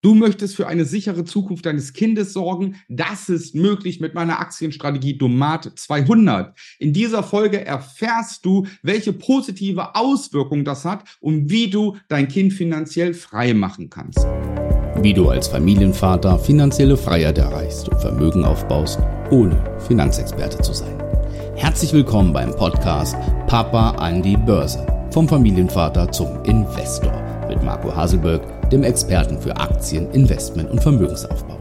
Du möchtest für eine sichere Zukunft deines Kindes sorgen. Das ist möglich mit meiner Aktienstrategie Domat 200. In dieser Folge erfährst du, welche positive Auswirkungen das hat und wie du dein Kind finanziell frei machen kannst. Wie du als Familienvater finanzielle Freiheit erreichst und Vermögen aufbaust, ohne Finanzexperte zu sein. Herzlich willkommen beim Podcast Papa an die Börse. Vom Familienvater zum Investor mit Marco Haselberg dem Experten für Aktien, Investment und Vermögensaufbau.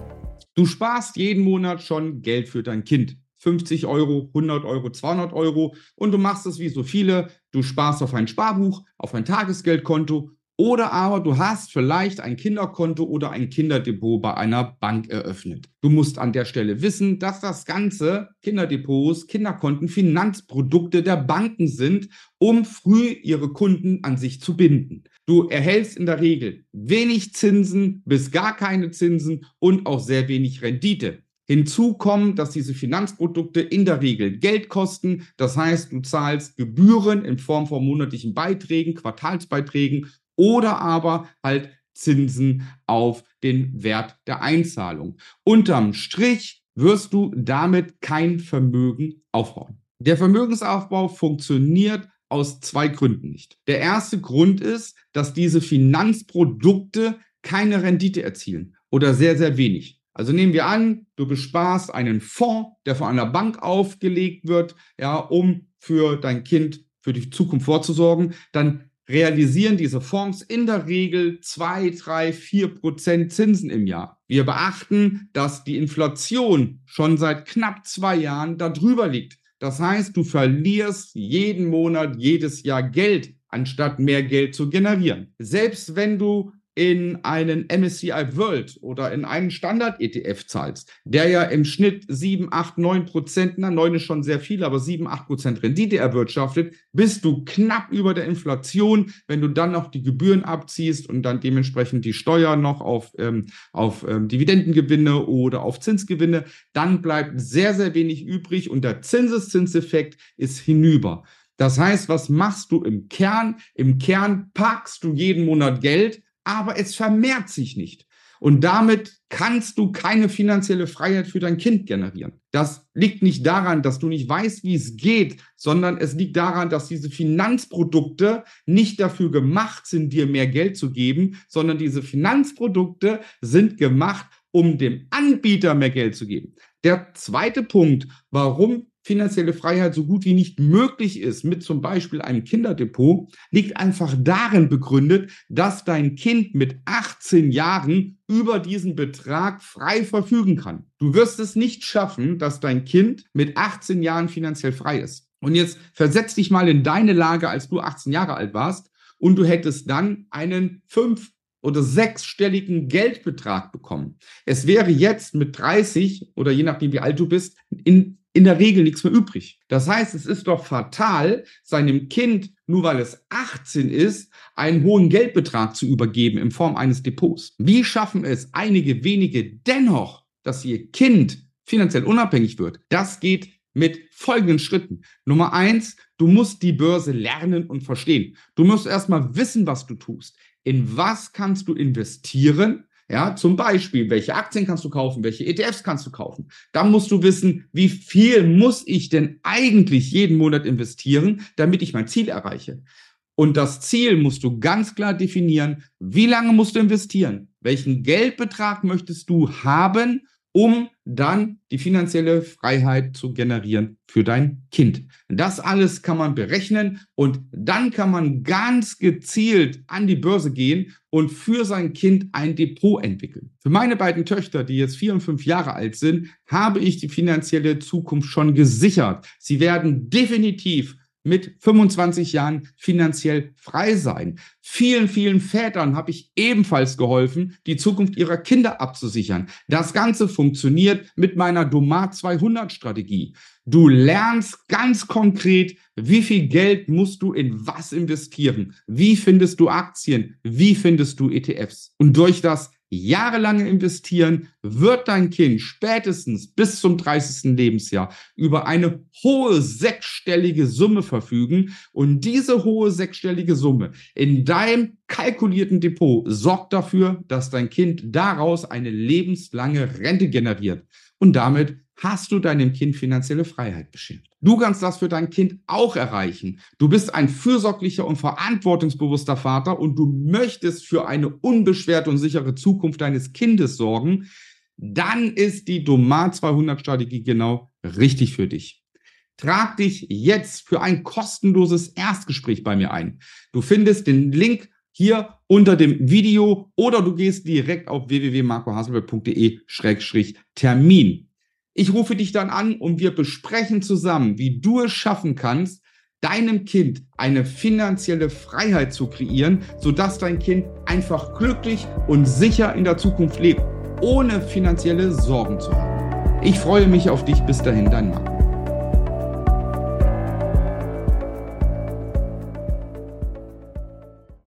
Du sparst jeden Monat schon Geld für dein Kind. 50 Euro, 100 Euro, 200 Euro und du machst es wie so viele. Du sparst auf ein Sparbuch, auf ein Tagesgeldkonto oder aber du hast vielleicht ein Kinderkonto oder ein Kinderdepot bei einer Bank eröffnet. Du musst an der Stelle wissen, dass das Ganze Kinderdepots, Kinderkonten, Finanzprodukte der Banken sind, um früh ihre Kunden an sich zu binden. Du erhältst in der Regel wenig Zinsen bis gar keine Zinsen und auch sehr wenig Rendite. Hinzu kommen, dass diese Finanzprodukte in der Regel Geld kosten. Das heißt, du zahlst Gebühren in Form von monatlichen Beiträgen, Quartalsbeiträgen oder aber halt Zinsen auf den Wert der Einzahlung. Unterm Strich wirst du damit kein Vermögen aufbauen. Der Vermögensaufbau funktioniert aus zwei Gründen nicht. Der erste Grund ist, dass diese Finanzprodukte keine Rendite erzielen oder sehr, sehr wenig. Also nehmen wir an, du besparst einen Fonds, der von einer Bank aufgelegt wird, ja, um für dein Kind für die Zukunft vorzusorgen, dann realisieren diese Fonds in der Regel zwei, drei, vier Prozent Zinsen im Jahr. Wir beachten, dass die Inflation schon seit knapp zwei Jahren darüber liegt. Das heißt, du verlierst jeden Monat, jedes Jahr Geld, anstatt mehr Geld zu generieren. Selbst wenn du in einen MSCI World oder in einen Standard-ETF zahlst, der ja im Schnitt 7, 8, 9 Prozent, na 9 ist schon sehr viel, aber 7, 8 Prozent Rendite erwirtschaftet, bist du knapp über der Inflation. Wenn du dann noch die Gebühren abziehst und dann dementsprechend die Steuer noch auf, ähm, auf ähm, Dividendengewinne oder auf Zinsgewinne, dann bleibt sehr, sehr wenig übrig und der Zinseszinseffekt ist hinüber. Das heißt, was machst du im Kern? Im Kern packst du jeden Monat Geld, aber es vermehrt sich nicht. Und damit kannst du keine finanzielle Freiheit für dein Kind generieren. Das liegt nicht daran, dass du nicht weißt, wie es geht, sondern es liegt daran, dass diese Finanzprodukte nicht dafür gemacht sind, dir mehr Geld zu geben, sondern diese Finanzprodukte sind gemacht, um dem Anbieter mehr Geld zu geben. Der zweite Punkt, warum finanzielle Freiheit so gut wie nicht möglich ist mit zum Beispiel einem Kinderdepot, liegt einfach darin begründet, dass dein Kind mit 18 Jahren über diesen Betrag frei verfügen kann. Du wirst es nicht schaffen, dass dein Kind mit 18 Jahren finanziell frei ist. Und jetzt versetz dich mal in deine Lage, als du 18 Jahre alt warst und du hättest dann einen fünf oder sechsstelligen Geldbetrag bekommen. Es wäre jetzt mit 30 oder je nachdem, wie alt du bist, in in der Regel nichts mehr übrig. Das heißt, es ist doch fatal, seinem Kind, nur weil es 18 ist, einen hohen Geldbetrag zu übergeben in Form eines Depots. Wie schaffen es einige wenige dennoch, dass ihr Kind finanziell unabhängig wird? Das geht mit folgenden Schritten. Nummer eins, du musst die Börse lernen und verstehen. Du musst erstmal wissen, was du tust. In was kannst du investieren? Ja, zum Beispiel, welche Aktien kannst du kaufen, welche ETFs kannst du kaufen. Dann musst du wissen, wie viel muss ich denn eigentlich jeden Monat investieren, damit ich mein Ziel erreiche. Und das Ziel musst du ganz klar definieren. Wie lange musst du investieren? Welchen Geldbetrag möchtest du haben um dann die finanzielle Freiheit zu generieren für dein Kind. Das alles kann man berechnen und dann kann man ganz gezielt an die Börse gehen und für sein Kind ein Depot entwickeln. Für meine beiden Töchter, die jetzt vier und fünf Jahre alt sind, habe ich die finanzielle Zukunft schon gesichert. Sie werden definitiv mit 25 Jahren finanziell frei sein. Vielen, vielen Vätern habe ich ebenfalls geholfen, die Zukunft ihrer Kinder abzusichern. Das Ganze funktioniert mit meiner Domar 200 Strategie. Du lernst ganz konkret, wie viel Geld musst du in was investieren? Wie findest du Aktien? Wie findest du ETFs? Und durch das jahrelange Investieren wird dein Kind spätestens bis zum 30. Lebensjahr über eine hohe sechsstellige Summe verfügen und diese hohe sechsstellige Summe in deinem kalkulierten Depot sorgt dafür, dass dein Kind daraus eine lebenslange Rente generiert und damit hast du deinem Kind finanzielle Freiheit beschert. Du kannst das für dein Kind auch erreichen. Du bist ein fürsorglicher und verantwortungsbewusster Vater und du möchtest für eine unbeschwerte und sichere Zukunft deines Kindes sorgen. Dann ist die Domat 200 Strategie genau richtig für dich. Trag dich jetzt für ein kostenloses Erstgespräch bei mir ein. Du findest den Link hier unter dem Video oder du gehst direkt auf www.marcohaselberg.de-termin. Ich rufe dich dann an und wir besprechen zusammen, wie du es schaffen kannst, deinem Kind eine finanzielle Freiheit zu kreieren, sodass dein Kind einfach glücklich und sicher in der Zukunft lebt, ohne finanzielle Sorgen zu haben. Ich freue mich auf dich. Bis dahin, dein Marco.